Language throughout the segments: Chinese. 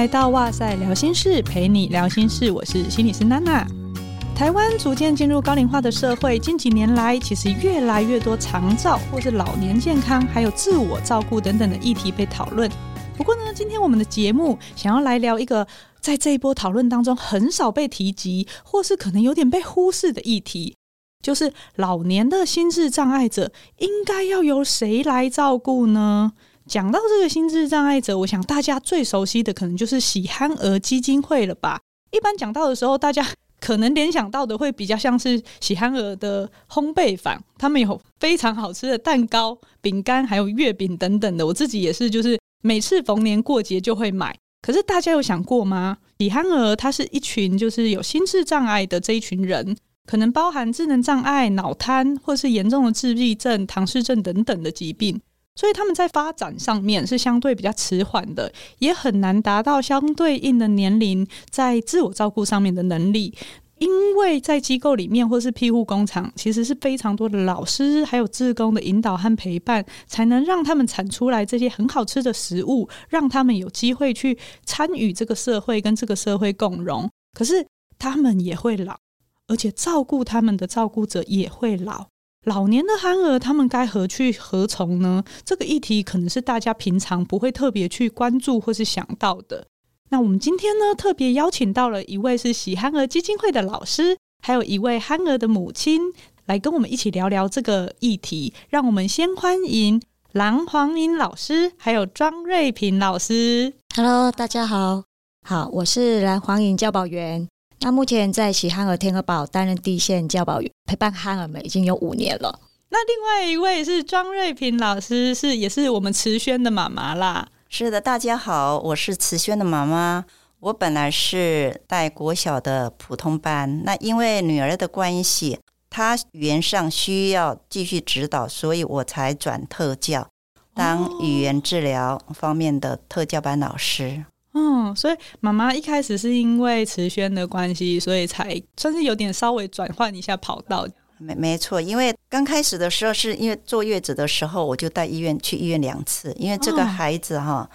来到哇塞聊心事，陪你聊心事，我是心理师娜娜。台湾逐渐进入高龄化的社会，近几年来，其实越来越多长照或是老年健康，还有自我照顾等等的议题被讨论。不过呢，今天我们的节目想要来聊一个在这一波讨论当中很少被提及，或是可能有点被忽视的议题，就是老年的心智障碍者应该要由谁来照顾呢？讲到这个心智障碍者，我想大家最熟悉的可能就是喜憨儿基金会了吧。一般讲到的时候，大家可能联想到的会比较像是喜憨儿的烘焙坊，他们有非常好吃的蛋糕、饼干，还有月饼等等的。我自己也是，就是每次逢年过节就会买。可是大家有想过吗？喜憨儿他是一群就是有心智障碍的这一群人，可能包含智能障碍、脑瘫，或是严重的自闭症、唐氏症等等的疾病。所以他们在发展上面是相对比较迟缓的，也很难达到相对应的年龄在自我照顾上面的能力。因为在机构里面或是庇护工厂，其实是非常多的老师还有志工的引导和陪伴，才能让他们产出来这些很好吃的食物，让他们有机会去参与这个社会，跟这个社会共荣。可是他们也会老，而且照顾他们的照顾者也会老。老年的憨儿，他们该何去何从呢？这个议题可能是大家平常不会特别去关注或是想到的。那我们今天呢，特别邀请到了一位是喜憨儿基金会的老师，还有一位憨儿的母亲，来跟我们一起聊聊这个议题。让我们先欢迎蓝黄莹老师，还有庄瑞萍老师。Hello，大家好，好，我是蓝黄莹教保员。那目前在喜憨儿天鹅堡担任第一线教保员，陪伴憨儿们已经有五年了。那另外一位是庄瑞平老师，是也是我们慈萱的妈妈啦。是的，大家好，我是慈萱的妈妈。我本来是带国小的普通班，那因为女儿的关系，她语言上需要继续指导，所以我才转特教，当语言治疗方面的特教班老师。嗯，所以妈妈一开始是因为慈轩的关系，所以才算是有点稍微转换一下跑道。没没错，因为刚开始的时候是因为坐月子的时候，我就带医院去医院两次，因为这个孩子哈、哦、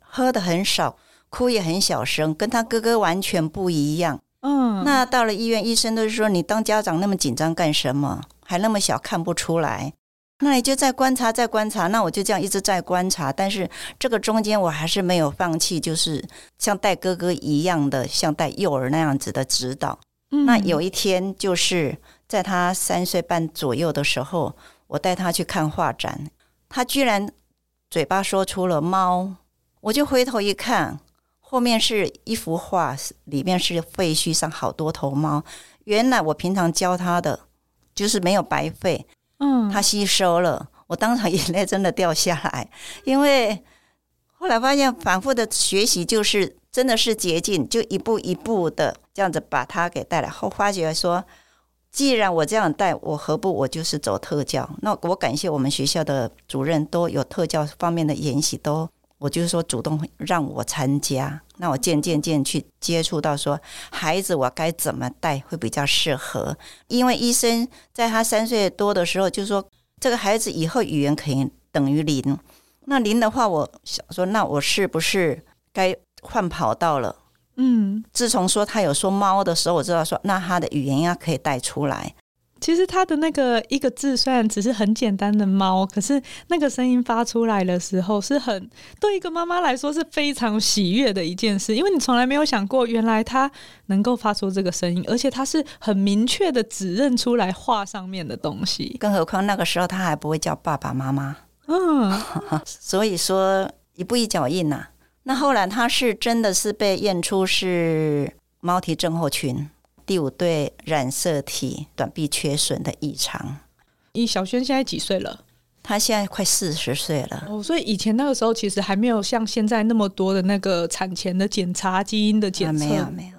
喝的很少，哭也很小声，跟他哥哥完全不一样。嗯，那到了医院，医生都是说，你当家长那么紧张干什么？还那么小，看不出来。那你就再观察，再观察。那我就这样一直在观察，但是这个中间我还是没有放弃，就是像带哥哥一样的，像带幼儿那样子的指导。嗯。那有一天，就是在他三岁半左右的时候，我带他去看画展，他居然嘴巴说出了“猫”，我就回头一看，后面是一幅画，里面是废墟上好多头猫。原来我平常教他的，就是没有白费。嗯，他吸收了，我当场眼泪真的掉下来，因为后来发现反复的学习就是真的是捷径，就一步一步的这样子把他给带来。后发觉说，既然我这样带，我何不我就是走特教？那我感谢我们学校的主任都有特教方面的研习，都我就是说主动让我参加。那我渐渐渐去接触到说，孩子我该怎么带会比较适合？因为医生在他三岁多的时候就说，这个孩子以后语言可以等于零。那零的话，我想说，那我是不是该换跑道了？嗯，自从说他有说猫的时候，我知道说，那他的语言应该可以带出来。其实它的那个一个字虽然只是很简单的“猫”，可是那个声音发出来的时候，是很对一个妈妈来说是非常喜悦的一件事，因为你从来没有想过，原来它能够发出这个声音，而且它是很明确的指认出来画上面的东西。更何况那个时候他还不会叫爸爸妈妈，嗯，所以说一步一脚印呐、啊。那后来他是真的是被验出是猫体症候群。第五对染色体短臂缺损的异常。你小轩现在几岁了？他现在快四十岁了。哦，所以以前那个时候其实还没有像现在那么多的那个产前的检查、基因的检测，没有没有，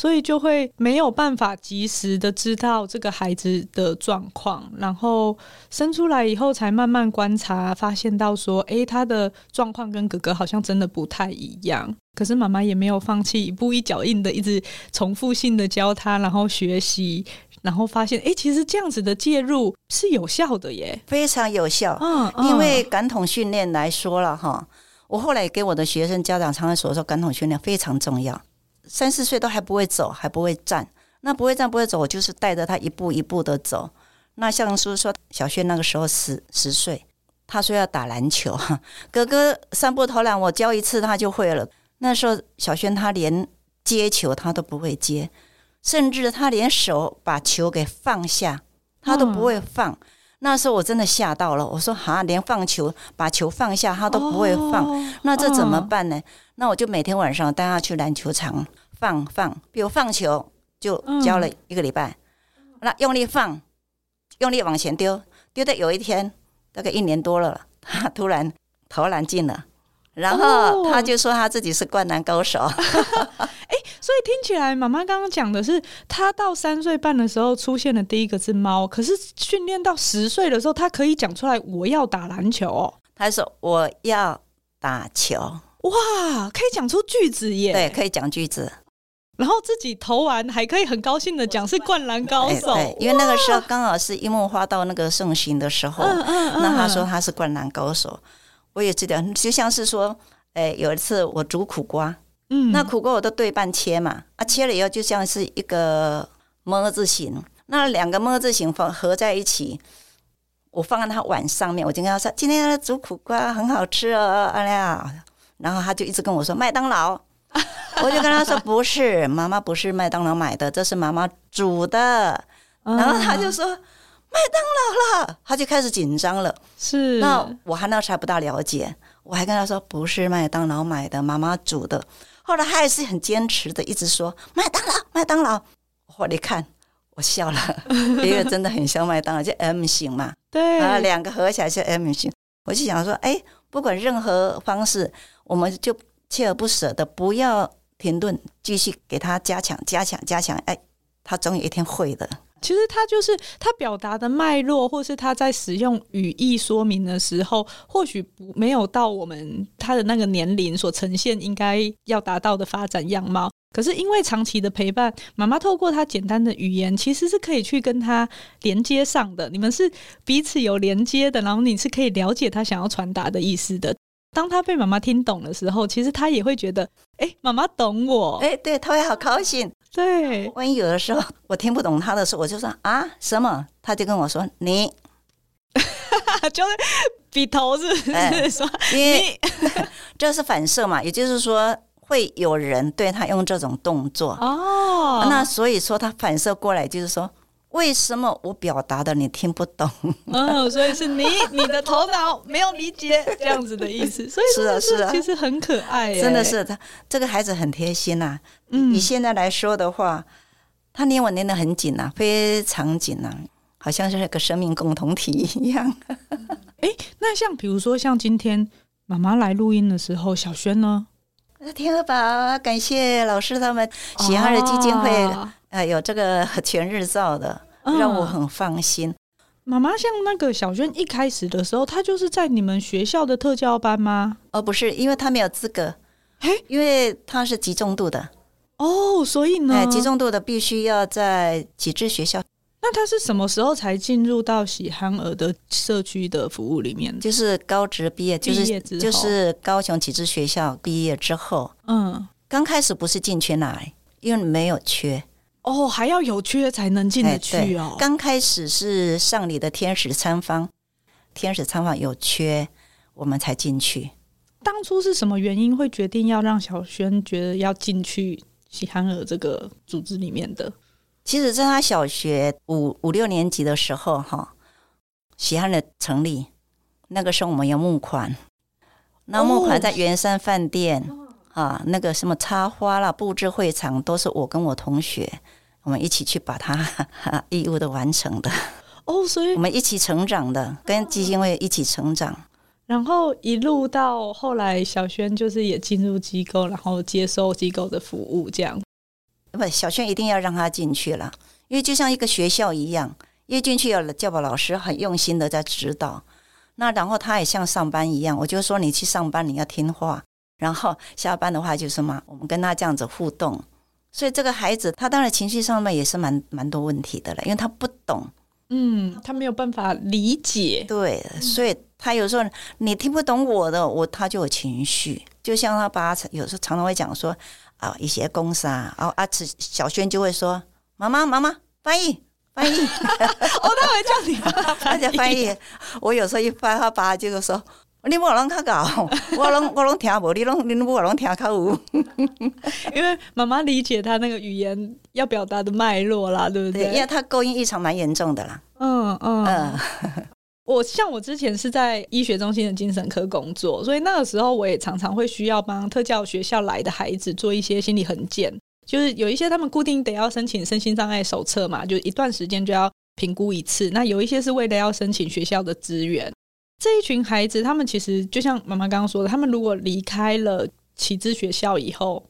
所以就会没有办法及时的知道这个孩子的状况，然后生出来以后才慢慢观察，发现到说，哎，他的状况跟哥哥好像真的不太一样。可是妈妈也没有放弃，一步一脚印的一直重复性的教他，然后学习，然后发现，哎，其实这样子的介入是有效的耶，非常有效。嗯，嗯，因为感统训练来说了哈，我后来给我的学生家长常常所，说感统训练非常重要。三四岁都还不会走，还不会站，那不会站不会走，我就是带着他一步一步的走。那像叔说小轩那个时候十十岁，他说要打篮球，哥哥三步投篮，我教一次他就会了。那时候小轩他连接球他都不会接，甚至他连手把球给放下他都不会放。嗯那时候我真的吓到了，我说哈，连放球把球放下他都不会放，哦、那这怎么办呢？哦、那我就每天晚上带他去篮球场放放，比如放球就教了一个礼拜，嗯、那用力放，用力往前丢，丢的有一天大概一年多了，他突然投篮进了，然后他就说他自己是灌篮高手。哦哎，所以听起来，妈妈刚刚讲的是，他到三岁半的时候出现的第一个是“猫”，可是训练到十岁的时候，他可以讲出来“我要打篮球”哦。他说：“我要打球。”哇，可以讲出句子耶！对，可以讲句子，然后自己投完还可以很高兴的讲是灌篮高手。对，因为那个时候刚好是樱木花道那个盛行的时候，嗯嗯嗯，那他说他是灌篮高手，我也记得，就像是说，哎，有一次我煮苦瓜。嗯，那苦瓜我都对半切嘛，啊，切了以后就像是一个么字形，那两个么字形放合在一起，我放在他碗上面，我就跟他说：“今天煮苦瓜很好吃哦，哎呀。”然后他就一直跟我说：“麦当劳。”我就跟他说：“不是，妈妈不是麦当劳买的，这是妈妈煮的。”然后他就说：“麦当劳了。”他就开始紧张了。是，那我还那时还不大了解，我还跟他说：“不是麦当劳买的，妈妈煮的。”后来他还是很坚持的，一直说麦当劳，麦当劳。我一看，我笑了，因为真的很像麦当劳，就 M 型嘛。对，然后两个合起来是 M 型。我就想说，哎，不管任何方式，我们就锲而不舍的，不要停顿，继续给他加强、加强、加强。哎，他总有一天会的。其实他就是他表达的脉络，或是他在使用语义说明的时候，或许不没有到我们他的那个年龄所呈现应该要达到的发展样貌。可是因为长期的陪伴，妈妈透过他简单的语言，其实是可以去跟他连接上的。你们是彼此有连接的，然后你是可以了解他想要传达的意思的。当他被妈妈听懂的时候，其实他也会觉得，哎、欸，妈妈懂我，哎、欸，对，他会好高兴。对，万一有的时候我听不懂他的时候，我就说啊什么，他就跟我说你，就是比头是不是、欸、说你，这是反射嘛，也就是说会有人对他用这种动作。哦，那所以说他反射过来就是说。为什么我表达的你听不懂？嗯，所以是你你的头脑没有理解这样子的意思，所以是啊，是啊，其实很可爱，真的是他这个孩子很贴心呐。嗯，你现在来说的话，他捏我捏得很紧呐，非常紧呐，好像是一个生命共同体一样。哎，那像比如说像今天妈妈来录音的时候，小轩呢？天鹅堡，感谢老师他们喜爱的基金会。哦哎，有这个全日照的，让我很放心。妈妈、嗯，像那个小轩一开始的时候，他就是在你们学校的特教班吗？哦，不是，因为他没有资格。嘿，因为他是集中度的。哦，所以呢，哎，集中度的必须要在启智学校。那他是什么时候才进入到喜憨儿的社区的服务里面？就是高职毕业，就是就是高雄启智学校毕业之后。嗯，刚开始不是进去来，因为没有缺。哦，还要有缺才能进得去哦。刚开始是上你的天使餐方，天使参访有缺，我们才进去。当初是什么原因会决定要让小轩觉得要进去喜憨儿这个组织里面的？其实，在他小学五五六年级的时候，哈，喜憨儿成立，那个时候我们要募款，那募款在圆山饭店。哦啊，那个什么插花啦、布置会场，都是我跟我同学，我们一起去把它 义务的完成的。哦，所以我们一起成长的，跟基金会一起成长。然后一路到后来，小轩就是也进入机构，然后接受机构的服务，这样。不，小轩一定要让他进去了，因为就像一个学校一样，一进去有教保老师很用心的在指导。那然后他也像上班一样，我就说你去上班，你要听话。然后下班的话就是嘛，我们跟他这样子互动，所以这个孩子他当然情绪上面也是蛮蛮多问题的了，因为他不懂，嗯，他没有办法理解，对，所以他有时候你听不懂我的，我他就有情绪，就像他爸有时候常常会讲说啊一些公司啊，然后阿慈小轩就会说妈妈妈妈翻译翻译，哦，他会叫你他叫 翻译，我有时候一翻他爸就是说。你不能较搞，我拢我拢听无，你拢你不拢听较有。因为妈妈理解他那个语言要表达的脉络啦，对不对？对，因为他勾音异常蛮严重的啦。嗯嗯嗯。我像我之前是在医学中心的精神科工作，所以那个时候我也常常会需要帮特教学校来的孩子做一些心理痕检，就是有一些他们固定得要申请身心障碍手册嘛，就一段时间就要评估一次。那有一些是为了要申请学校的资源。这一群孩子，他们其实就像妈妈刚刚说的，他们如果离开了启智学校以后，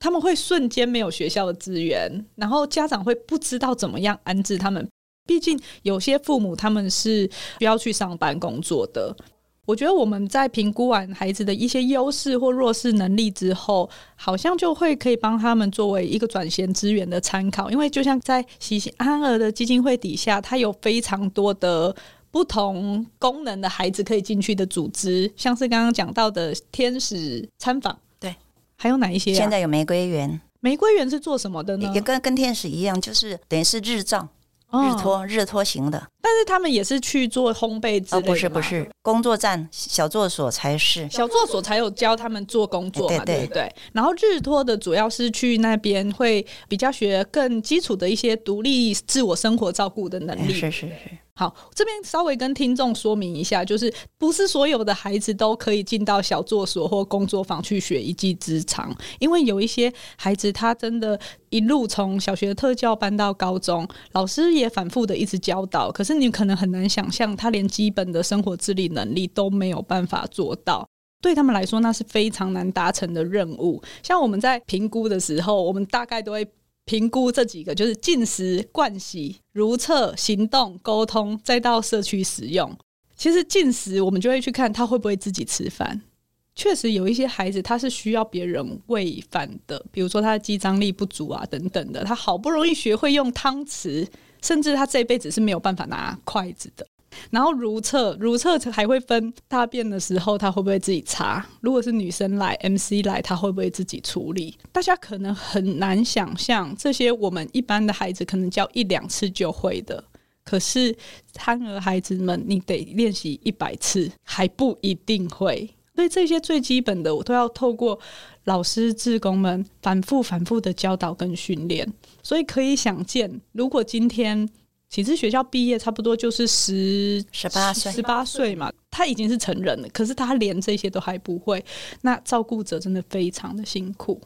他们会瞬间没有学校的资源，然后家长会不知道怎么样安置他们。毕竟有些父母他们是需要去上班工作的。我觉得我们在评估完孩子的一些优势或弱势能力之后，好像就会可以帮他们作为一个转衔资源的参考。因为就像在喜喜安儿的基金会底下，它有非常多的。不同功能的孩子可以进去的组织，像是刚刚讲到的天使参访，对，还有哪一些啊？现在有玫瑰园，玫瑰园是做什么的呢？也跟跟天使一样，就是等于是日照。日托日托型的，但是他们也是去做烘焙之类的。哦，不是不是，工作站小作所才是，小作所才有教他们做工作嘛，对，对，对，对。然后日托的主要是去那边会比较学更基础的一些独立自我生活照顾的能力，是是是。好，这边稍微跟听众说明一下，就是不是所有的孩子都可以进到小作所或工作坊去学一技之长，因为有一些孩子他真的，一路从小学特教班到高中，老师也反复的一直教导，可是你可能很难想象，他连基本的生活自理能力都没有办法做到，对他们来说那是非常难达成的任务。像我们在评估的时候，我们大概都会。评估这几个就是进食、盥洗、如厕、行动、沟通，再到社区使用。其实进食，我们就会去看他会不会自己吃饭。确实有一些孩子他是需要别人喂饭的，比如说他的肌张力不足啊等等的。他好不容易学会用汤匙，甚至他这辈子是没有办法拿筷子的。然后如厕，如厕还会分大便的时候，他会不会自己擦？如果是女生来，MC 来，他会不会自己处理？大家可能很难想象，这些我们一般的孩子可能教一两次就会的，可是憨儿孩子们，你得练习一百次还不一定会。所以这些最基本的，我都要透过老师、志工们反复、反复的教导跟训练。所以可以想见，如果今天。启智学校毕业差不多就是十十八岁，十八岁嘛，他已经是成人了，可是他连这些都还不会，那照顾者真的非常的辛苦。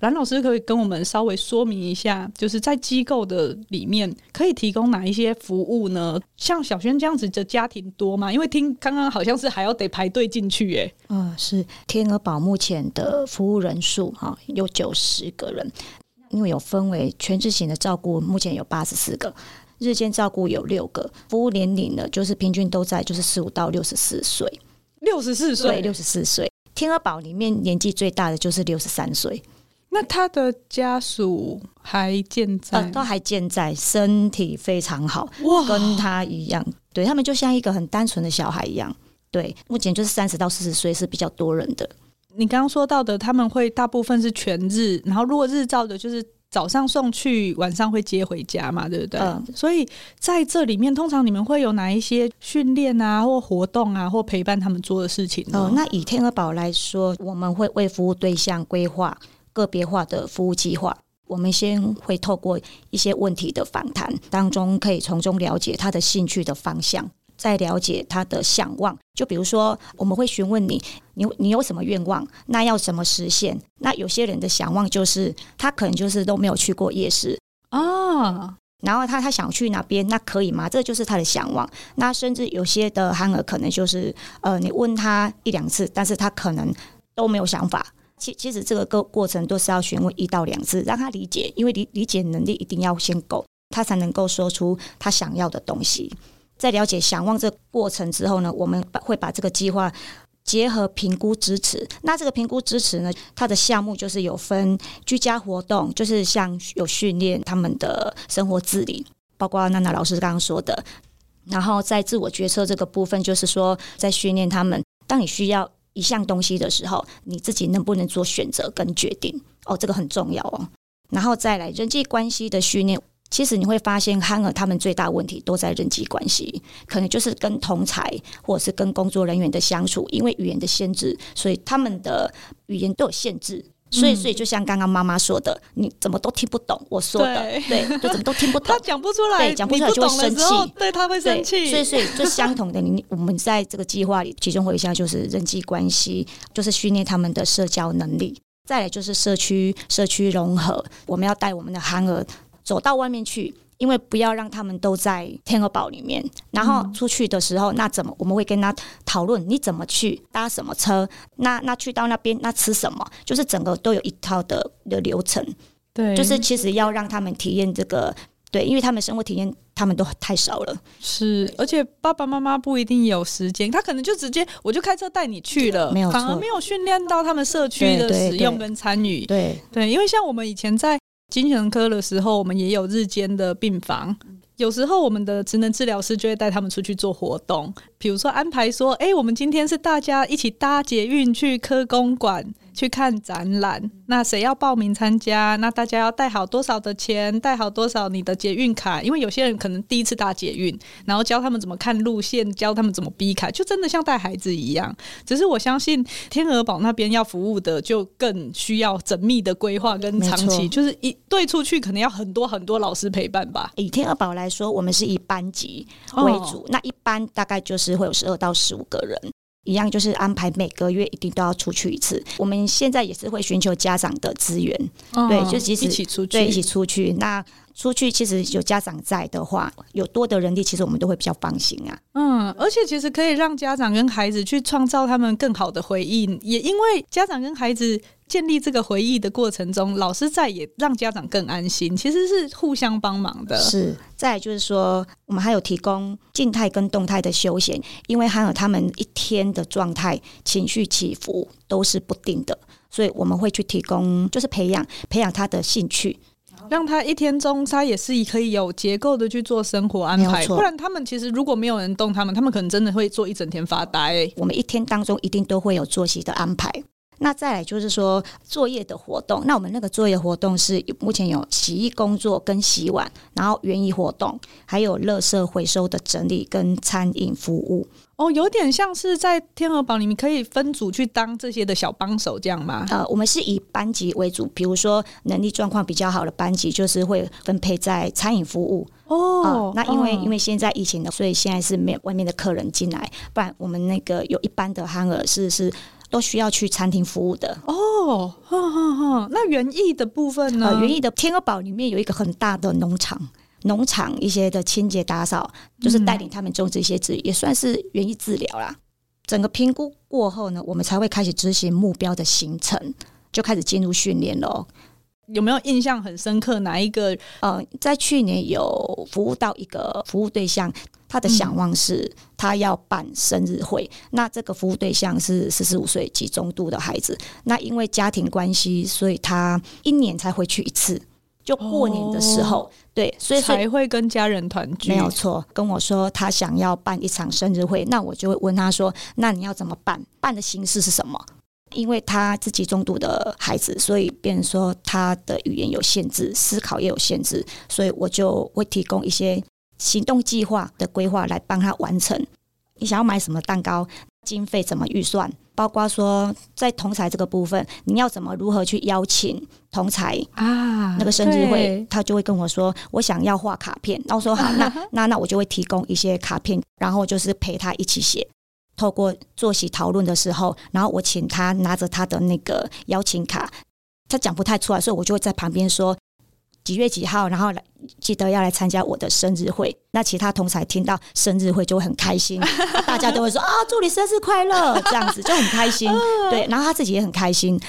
蓝老师可以跟我们稍微说明一下，就是在机构的里面可以提供哪一些服务呢？像小轩这样子的家庭多吗？因为听刚刚好像是还要得排队进去耶。嗯，是天鹅堡目前的服务人数哈有九十个人，因为有分为全职型的照顾，目前有八十四个。日间照顾有六个，服务年龄呢，就是平均都在就是十五到六十四岁，六十四岁，六十四岁。天鹅堡里面年纪最大的就是六十三岁。那他的家属还健在？呃，都还健在，身体非常好，哇，跟他一样。对，他们就像一个很单纯的小孩一样。对，目前就是三十到四十岁是比较多人的。你刚刚说到的，他们会大部分是全日，然后如果日照的，就是。早上送去，晚上会接回家嘛，对不对？嗯。所以在这里面，通常你们会有哪一些训练啊，或活动啊，或陪伴他们做的事情呢？哦，那以天鹅堡来说，我们会为服务对象规划个别化的服务计划。我们先会透过一些问题的访谈当中，可以从中了解他的兴趣的方向。再了解他的向往，就比如说，我们会询问你，你你有什么愿望？那要怎么实现？那有些人的向往就是，他可能就是都没有去过夜市啊，然后他他想去哪边？那可以吗？这就是他的向往。那甚至有些的憨儿可能就是，呃，你问他一两次，但是他可能都没有想法。其其实这个过过程都是要询问一到两次，让他理解，因为理理解能力一定要先够，他才能够说出他想要的东西。在了解想望这个过程之后呢，我们会把这个计划结合评估支持。那这个评估支持呢，它的项目就是有分居家活动，就是像有训练他们的生活自理，包括娜娜老师刚刚说的然后在自我决策这个部分，就是说在训练他们，当你需要一项东西的时候，你自己能不能做选择跟决定？哦，这个很重要哦。然后再来人际关系的训练，其实你会发现憨儿他们最大问题都在人际关系，可能就是跟同才或者是跟工作人员的相处，因为语言的限制，所以他们的语言都有限制。所以，所以就像刚刚妈妈说的，你怎么都听不懂我说的，对，对，就怎么都听不懂。他讲不出来，讲不出来就会生气，对，他会生气。所以，所以就相同的，你我们在这个计划里，其中会有一项就是人际关系，就是训练他们的社交能力。再来就是社区社区融合，我们要带我们的憨儿走到外面去。因为不要让他们都在天鹅堡里面，然后出去的时候，那怎么我们会跟他讨论？你怎么去搭什么车？那那去到那边那吃什么？就是整个都有一套的的流程。对，就是其实要让他们体验这个，对，因为他们生活体验他们都太少了。是，而且爸爸妈妈不一定有时间，他可能就直接我就开车带你去了，没有，反而没有训练到他们社区的使用跟参与。对对，对，对，因为像我们以前在。精神科的时候，我们也有日间的病房。有时候，我们的职能治疗师就会带他们出去做活动，比如说安排说：“哎，我们今天是大家一起搭捷运去科公馆。”去看展览，那谁要报名参加？那大家要带好多少的钱？带好多少你的捷运卡？因为有些人可能第一次搭捷运，然后教他们怎么看路线，教他们怎么逼卡，就真的像带孩子一样。只是我相信天鹅堡那边要服务的就更需要缜密的规划跟长期，就是一对出去可能要很多很多老师陪伴吧。以天鹅堡来说，我们是以班级为主，哦、那一般大概就是会有十二到十五个人。一样就是安排每个月一定都要出去一次。我们现在也是会寻求家长的资源，哦、对，就即使一起出去，对，一起出去。那出去其实有家长在的话，有多的人力，其实我们都会比较放心啊。嗯，而且其实可以让家长跟孩子去创造他们更好的回忆，也因为家长跟孩子。建立这个回忆的过程中，老师在也让家长更安心，其实是互相帮忙的。是，再就是说，我们还有提供静态跟动态的休闲，因为还有他们一天的状态、情绪起伏都是不定的，所以我们会去提供，就是培养培养他的兴趣，让他一天中他也是可以有结构的去做生活安排。不然他们其实如果没有人动他们，他们可能真的会做一整天发呆。我们一天当中一定都会有作息的安排。那再来就是说作业的活动，那我们那个作业活动是目前有洗衣工作跟洗碗，然后园艺活动，还有垃圾回收的整理跟餐饮服务。哦，有点像是在天鹅堡里面可以分组去当这些的小帮手，这样吗？呃，我们是以班级为主，比如说能力状况比较好的班级，就是会分配在餐饮服务。哦、呃，那因为、哦、因为现在疫情的，所以现在是没有外面的客人进来，不然我们那个有一班的憨儿是是。都需要去餐厅服务的哦，哈哈哈。那园艺的部分呢？园艺的天鹅堡里面有一个很大的农场，农场一些的清洁打扫，就是带领他们种植一些植，也算是园艺治疗啦。整个评估过后呢，我们才会开始执行目标的行程，就开始进入训练喽。有没有印象很深刻？哪一个？呃，在去年有服务到一个服务对象，他的想望是他要办生日会。嗯、那这个服务对象是四十五岁及中度的孩子。那因为家庭关系，所以他一年才回去一次，就过年的时候，哦、对，所以才会跟家人团聚。没有错，跟我说他想要办一场生日会，那我就会问他说：“那你要怎么办？办的形式是什么？”因为他自己中度的孩子，所以变成说他的语言有限制，思考也有限制，所以我就会提供一些行动计划的规划来帮他完成。你想要买什么蛋糕？经费怎么预算？包括说在同才这个部分，你要怎么如何去邀请同才啊？那个生日会，他就会跟我说，我想要画卡片。那我说好，那 那那我就会提供一些卡片，然后就是陪他一起写。透过坐席讨论的时候，然后我请他拿着他的那个邀请卡，他讲不太出来，所以我就会在旁边说几月几号，然后来记得要来参加我的生日会。那其他同才听到生日会就会很开心，大家都会说啊，祝你生日快乐，这样子就很开心。对，然后他自己也很开心，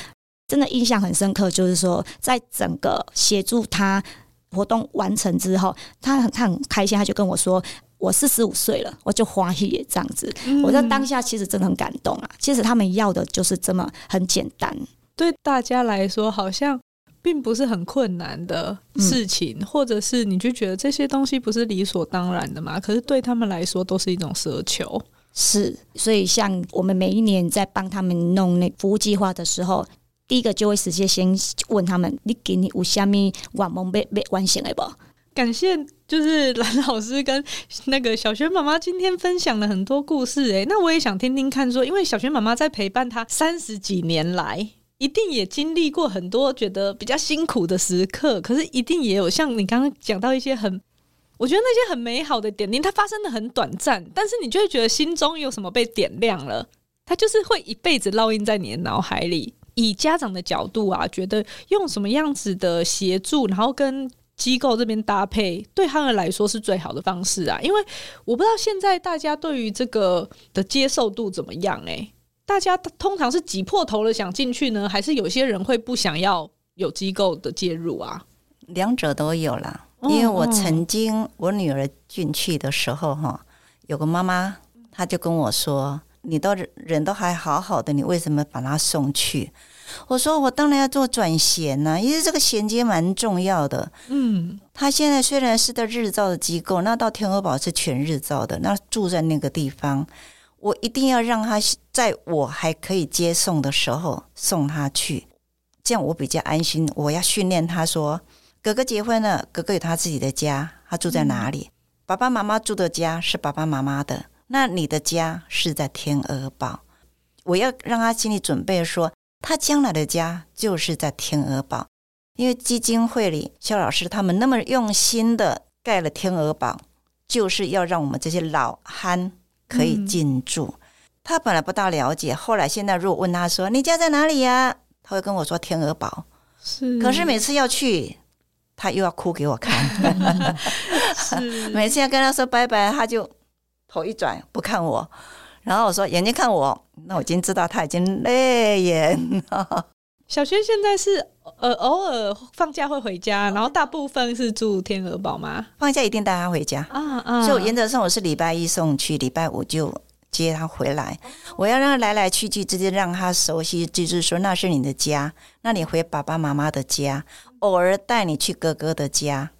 真的印象很深刻，就是说在整个协助他活动完成之后，他很他很开心，他就跟我说。我四十五岁了，我就欢喜这样子。嗯、我在当下其实真的很感动啊。其实他们要的就是这么很简单。对大家来说，好像并不是很困难的事情，嗯、或者是你就觉得这些东西不是理所当然的嘛？可是对他们来说都是一种奢求。是，所以像我们每一年在帮他们弄那服务计划的时候，第一个就会直接先问他们：“你给你有虾米愿望被被完成了不？”感谢，就是蓝老师跟那个小轩妈妈今天分享了很多故事。诶，那我也想听听看，说，因为小轩妈妈在陪伴他三十几年来。一定也经历过很多觉得比较辛苦的时刻，可是一定也有像你刚刚讲到一些很，我觉得那些很美好的点点，它发生的很短暂，但是你就会觉得心中有什么被点亮了，它就是会一辈子烙印在你的脑海里。以家长的角度啊，觉得用什么样子的协助，然后跟机构这边搭配，对他们来说是最好的方式啊。因为我不知道现在大家对于这个的接受度怎么样，欸，诶。大家通常是挤破头了想进去呢，还是有些人会不想要有机构的介入啊？两者都有啦。因为我曾经我女儿进去的时候，哈，有个妈妈，她就跟我说：“你都人都还好好的，你为什么把她送去？”我说：“我当然要做转衔呐，因为这个衔接蛮重要的。”嗯，她现在虽然是在日照的机构，那到天鹅堡是全日照的，那住在那个地方。我一定要让他在我还可以接送的时候送他去，这样我比较安心。我要训练他说：“哥哥结婚了，哥哥有他自己的家，他住在哪里？爸爸妈妈住的家是爸爸妈妈的，那你的家是在天鹅堡。我要让他心里准备说，他将来的家就是在天鹅堡，因为基金会里肖老师他们那么用心的盖了天鹅堡，就是要让我们这些老憨。”可以进驻，嗯、他本来不大了解，后来现在如果问他说：“你家在哪里呀？”他会跟我说：“天鹅堡。”是，可是每次要去，他又要哭给我看。是，每次要跟他说拜拜，他就头一转不看我，然后我说眼睛看我，那我已经知道他已经泪眼了。小轩现在是呃偶尔放假会回家，然后大部分是住天鹅堡吗？放假一定带他回家啊啊！所以原则上我是礼拜一送去，礼拜五就接他回来。我要让他来来去去，直接让他熟悉，就是说那是你的家，那你回爸爸妈妈的家，偶尔带你去哥哥的家。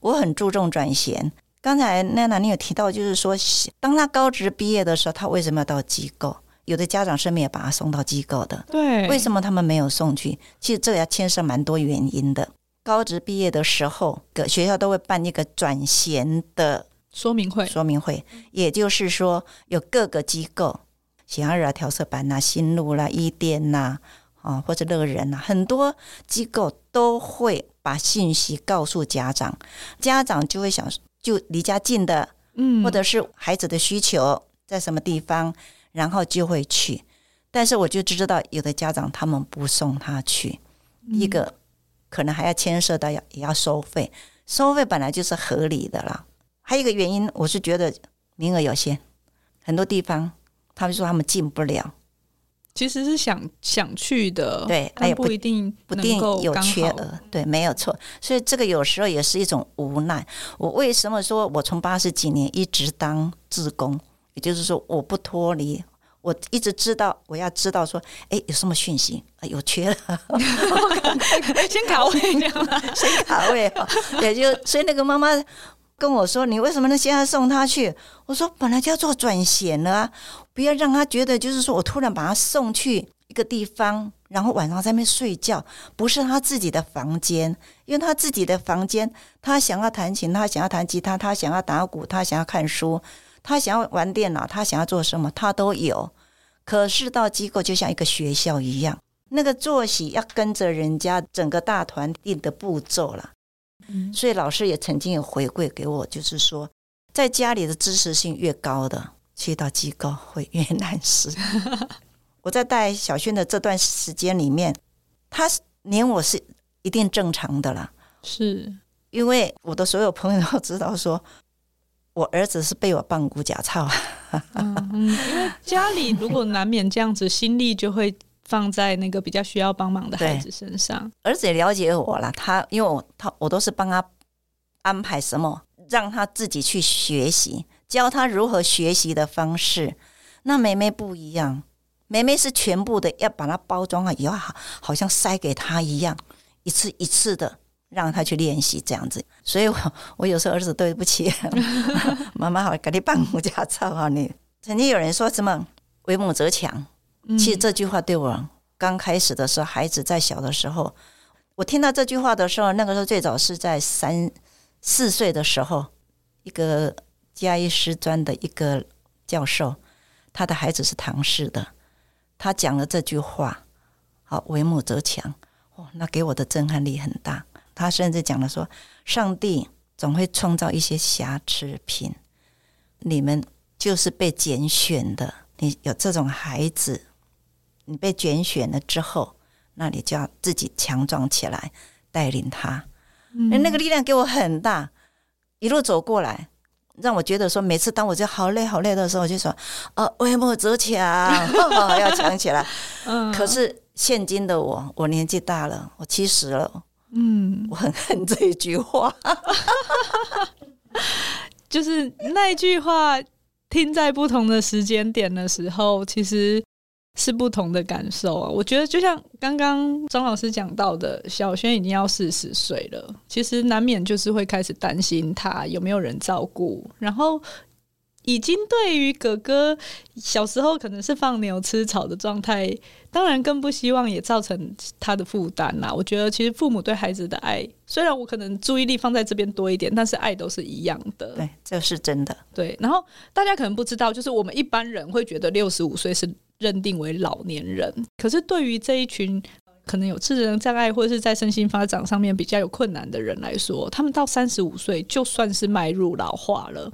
我很注重转衔。刚才娜娜你有提到，就是说当他高职毕业的时候，他为什么要到机构？有的家长是没有把他送到机构的，对，为什么他们没有送去？其实这要牵涉蛮多原因的。高职毕业的时候，各学校都会办一个转衔的说明会，说明会，也就是说有各个机构，喜爱儿啊、调色板呐、新路啦、伊甸呐，啊或者乐人呐，很多机构都会把信息告诉家长，家长就会想，就离家近的，嗯，或者是孩子的需求在什么地方。然后就会去，但是我就知道有的家长他们不送他去，嗯、一个可能还要牵涉到要也要收费，收费本来就是合理的啦。还有一个原因，我是觉得名额有限，很多地方他们说他们进不了，其实是想想去的，对，也不一定不定有缺额，对，没有错。所以这个有时候也是一种无奈。我为什么说我从八十几年一直当志工？也就是说，我不脱离，我一直知道，我要知道说，哎，有什么讯息啊？有缺了，先卡位，先卡位。也就所以那个妈妈跟我说：“你为什么能现在送他去？”我说：“本来就要做转衔了啊，不要让他觉得就是说我突然把他送去一个地方，然后晚上在那边睡觉，不是他自己的房间，因为他自己的房间，他想要弹琴，他想要弹吉他，他想要打鼓，他想要看书。”他想要玩电脑，他想要做什么，他都有。可是到机构就像一个学校一样，那个作息要跟着人家整个大团定的步骤了。嗯，所以老师也曾经有回馈给我，就是说，在家里的支持性越高的，去到机构会越难事。我在带小轩的这段时间里面，他连我是一定正常的了，是因为我的所有朋友都知道说。我儿子是被我棒骨假操，嗯，因为家里如果难免这样子，心力就会放在那个比较需要帮忙的孩子身上。儿子也了解我了，他因为我他我都是帮他安排什么，让他自己去学习，教他如何学习的方式。那妹妹不一样，妹妹是全部的要把它包装好，以后好好像塞给他一样，一次一次的让他去练习这样子。所以我 我有时候儿子对不起 妈妈，好，给你办母家操啊！你曾经有人说什么“为母则强”，其实这句话对我刚开始的时候，孩子在小的时候，我听到这句话的时候，那个时候最早是在三四岁的时候，一个嘉义师专的一个教授，他的孩子是唐氏的，他讲了这句话，好，“为母则强”，哦，那给我的震撼力很大。他甚至讲了说。上帝总会创造一些瑕疵品，你们就是被拣选的。你有这种孩子，你被拣选了之后，那你就要自己强壮起来，带领他。嗯，那个力量给我很大，一路走过来，让我觉得说，每次当我就好累好累的时候，我就说：“哦，为母则强，要强起来。”可是现今的我，我年纪大了，我七十了。嗯，我很恨这一句话，就是那一句话，听在不同的时间点的时候，其实是不同的感受啊。我觉得就像刚刚张老师讲到的，小轩已经要四十岁了，其实难免就是会开始担心他有没有人照顾，然后。已经对于哥哥小时候可能是放牛吃草的状态，当然更不希望也造成他的负担啦。我觉得其实父母对孩子的爱，虽然我可能注意力放在这边多一点，但是爱都是一样的。对，这是真的。对，然后大家可能不知道，就是我们一般人会觉得六十五岁是认定为老年人，可是对于这一群。可能有智能障碍或者是在身心发展上面比较有困难的人来说，他们到三十五岁就算是迈入老化了。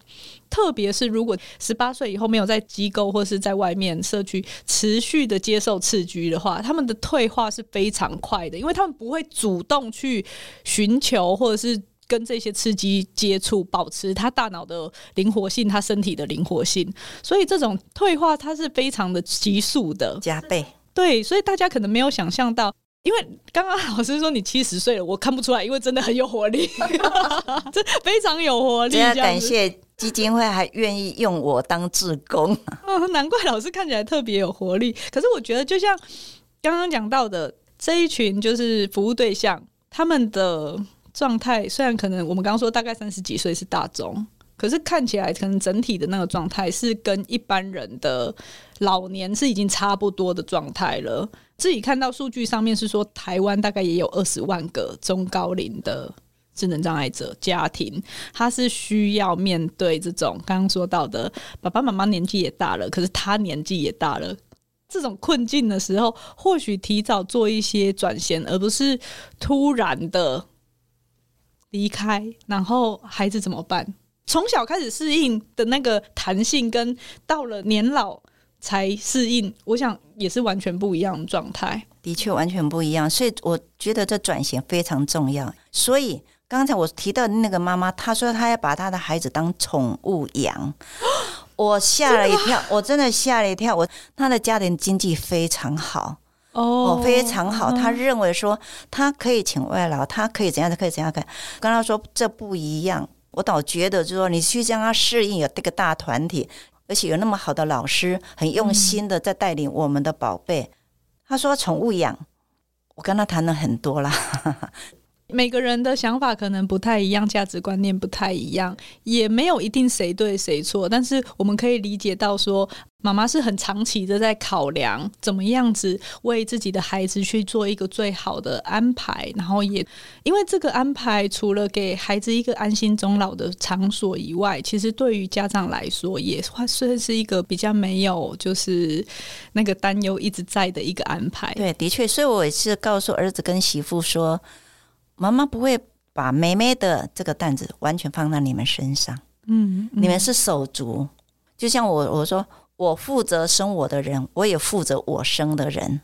特别是如果十八岁以后没有在机构或是在外面社区持续的接受刺激的话，他们的退化是非常快的，因为他们不会主动去寻求或者是跟这些刺激接触，保持他大脑的灵活性，他身体的灵活性。所以这种退化它是非常的急速的，加倍。对，所以大家可能没有想象到。因为刚刚老师说你七十岁了，我看不出来，因为真的很有活力，这非常有活力。要感谢基金会还愿意用我当志工，嗯，难怪老师看起来特别有活力。可是我觉得，就像刚刚讲到的这一群就是服务对象，他们的状态虽然可能我们刚刚说大概三十几岁是大宗，可是看起来可能整体的那个状态是跟一般人的老年是已经差不多的状态了。自己看到数据上面是说，台湾大概也有二十万个中高龄的智能障碍者家庭，他是需要面对这种刚刚说到的爸爸妈妈年纪也大了，可是他年纪也大了这种困境的时候，或许提早做一些转型，而不是突然的离开，然后孩子怎么办？从小开始适应的那个弹性，跟到了年老。才适应，我想也是完全不一样的状态。的确，完全不一样。所以我觉得这转型非常重要。所以刚才我提到的那个妈妈，她说她要把她的孩子当宠物养，我吓了一跳，我真的吓了一跳。我她的家庭经济非常好哦，非常好。她认为说她可以请外劳，她可以怎样，可以怎样，可以。跟她说这不一样，我倒觉得就是说你去让他适应有这个大团体。而且有那么好的老师，很用心的在带领我们的宝贝。他说宠物养，我跟他谈了很多啦。每个人的想法可能不太一样，价值观念不太一样，也没有一定谁对谁错。但是我们可以理解到说，妈妈是很长期的在考量怎么样子为自己的孩子去做一个最好的安排，然后也因为这个安排除了给孩子一个安心终老的场所以外，其实对于家长来说也算是一个比较没有就是那个担忧一直在的一个安排。对，的确，所以我也是告诉儿子跟媳妇说。妈妈不会把妹妹的这个担子完全放在你们身上，嗯，嗯，你们是手足，就像我我说，我负责生我的人，我也负责我生的人。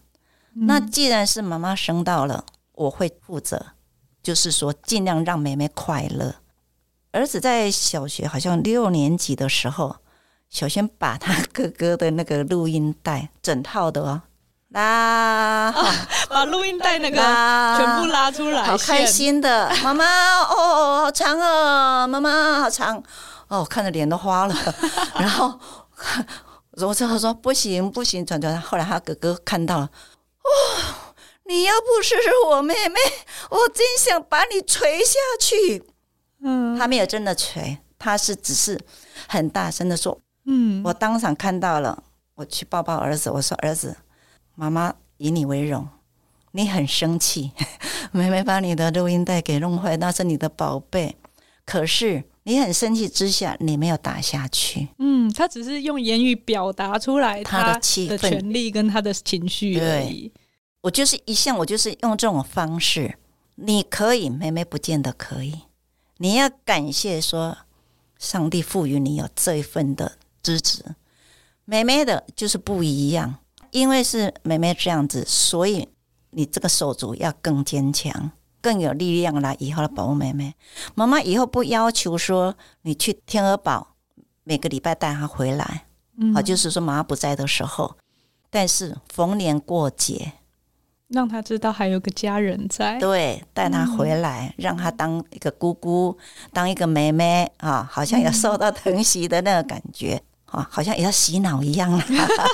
嗯、那既然是妈妈生到了，我会负责，就是说尽量让妹妹快乐。儿子在小学好像六年级的时候，小轩把他哥哥的那个录音带整套的哦。拉，把录音带那个全部拉出来，好开心的，妈妈哦，好长哦，妈妈好长哦，看着脸都花了。然后 我之后说不行不行，转转。后来他哥哥看到了，哦，你要不是是我妹妹，我真想把你捶下去。”嗯，他没有真的捶，他是只是很大声的说：“嗯，我当场看到了，我去抱抱儿子，我说儿子，妈妈以你为荣。”你很生气，妹妹把你的录音带给弄坏，那是你的宝贝。可是你很生气之下，你没有打下去。嗯，他只是用言语表达出来他的气的权利跟他的情绪而已。我就是一向我就是用这种方式。你可以，妹妹不见得可以。你要感谢说，上帝赋予你有这一份的支持。妹妹的就是不一样，因为是妹妹这样子，所以。你这个手足要更坚强，更有力量来以后来保护妹妹。妈妈以后不要求说你去天鹅堡每个礼拜带她回来，好、嗯，就是说妈妈不在的时候，但是逢年过节，让她知道还有个家人在，对，带她回来，嗯、让她当一个姑姑，当一个妹妹啊，好像有受到疼惜的那个感觉。啊，好像也要洗脑一样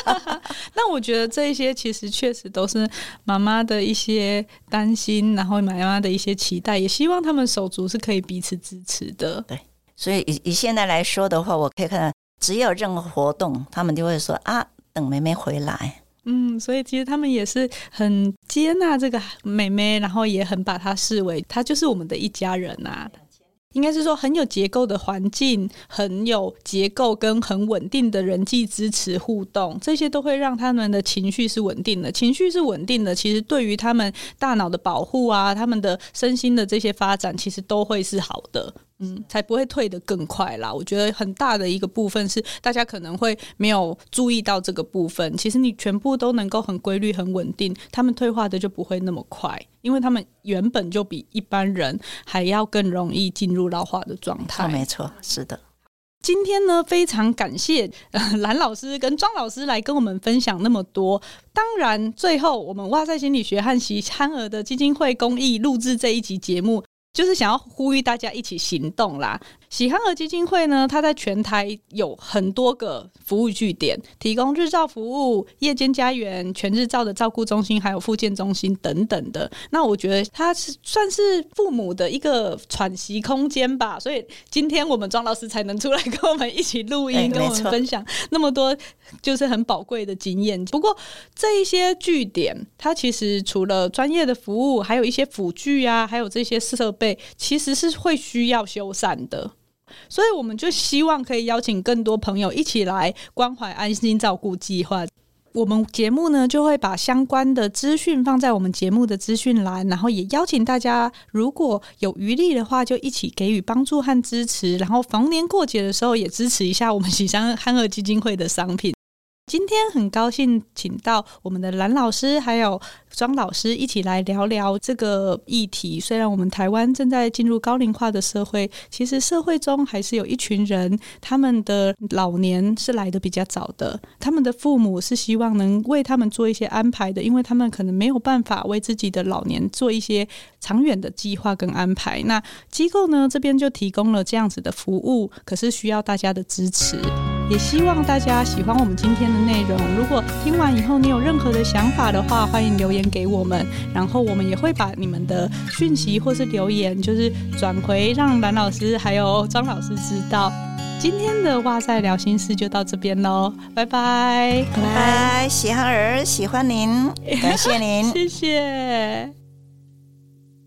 那我觉得这一些其实确实都是妈妈的一些担心，然后妈妈的一些期待，也希望他们手足是可以彼此支持的。对，所以以以现在来说的话，我可以看到，只有任何活动，他们就会说啊，等妹妹回来。嗯，所以其实他们也是很接纳这个妹妹，然后也很把她视为她就是我们的一家人呐、啊。应该是说很有结构的环境，很有结构跟很稳定的人际支持互动，这些都会让他们的情绪是稳定的。情绪是稳定的，其实对于他们大脑的保护啊，他们的身心的这些发展，其实都会是好的。嗯，才不会退得更快啦。我觉得很大的一个部分是大家可能会没有注意到这个部分。其实你全部都能够很规律、很稳定，他们退化的就不会那么快，因为他们原本就比一般人还要更容易进入老化的状态。没错，是的。今天呢，非常感谢蓝老师跟庄老师来跟我们分享那么多。当然，最后我们哇塞心理学和喜憨儿的基金会公益录制这一集节目。就是想要呼吁大家一起行动啦！喜憨儿基金会呢，它在全台有很多个服务据点，提供日照服务、夜间家园、全日照的照顾中心，还有复健中心等等的。那我觉得它是算是父母的一个喘息空间吧。所以今天我们庄老师才能出来 跟我们一起录音，跟我们分享那么多就是很宝贵的经验。不过这一些据点，它其实除了专业的服务，还有一些辅具啊，还有这些设备。其实是会需要修缮的，所以我们就希望可以邀请更多朋友一起来关怀安心照顾计划。我们节目呢就会把相关的资讯放在我们节目的资讯栏，然后也邀请大家，如果有余力的话，就一起给予帮助和支持。然后逢年过节的时候，也支持一下我们喜憨儿基金会的商品。今天很高兴请到我们的蓝老师还有庄老师一起来聊聊这个议题。虽然我们台湾正在进入高龄化的社会，其实社会中还是有一群人，他们的老年是来得比较早的，他们的父母是希望能为他们做一些安排的，因为他们可能没有办法为自己的老年做一些长远的计划跟安排。那机构呢，这边就提供了这样子的服务，可是需要大家的支持。也希望大家喜欢我们今天的内容。如果听完以后你有任何的想法的话，欢迎留言给我们，然后我们也会把你们的讯息或是留言，就是转回让蓝老师还有张老师知道。今天的哇塞聊心事就到这边喽，拜拜，拜拜，喜憨儿喜欢您，感谢您，谢谢。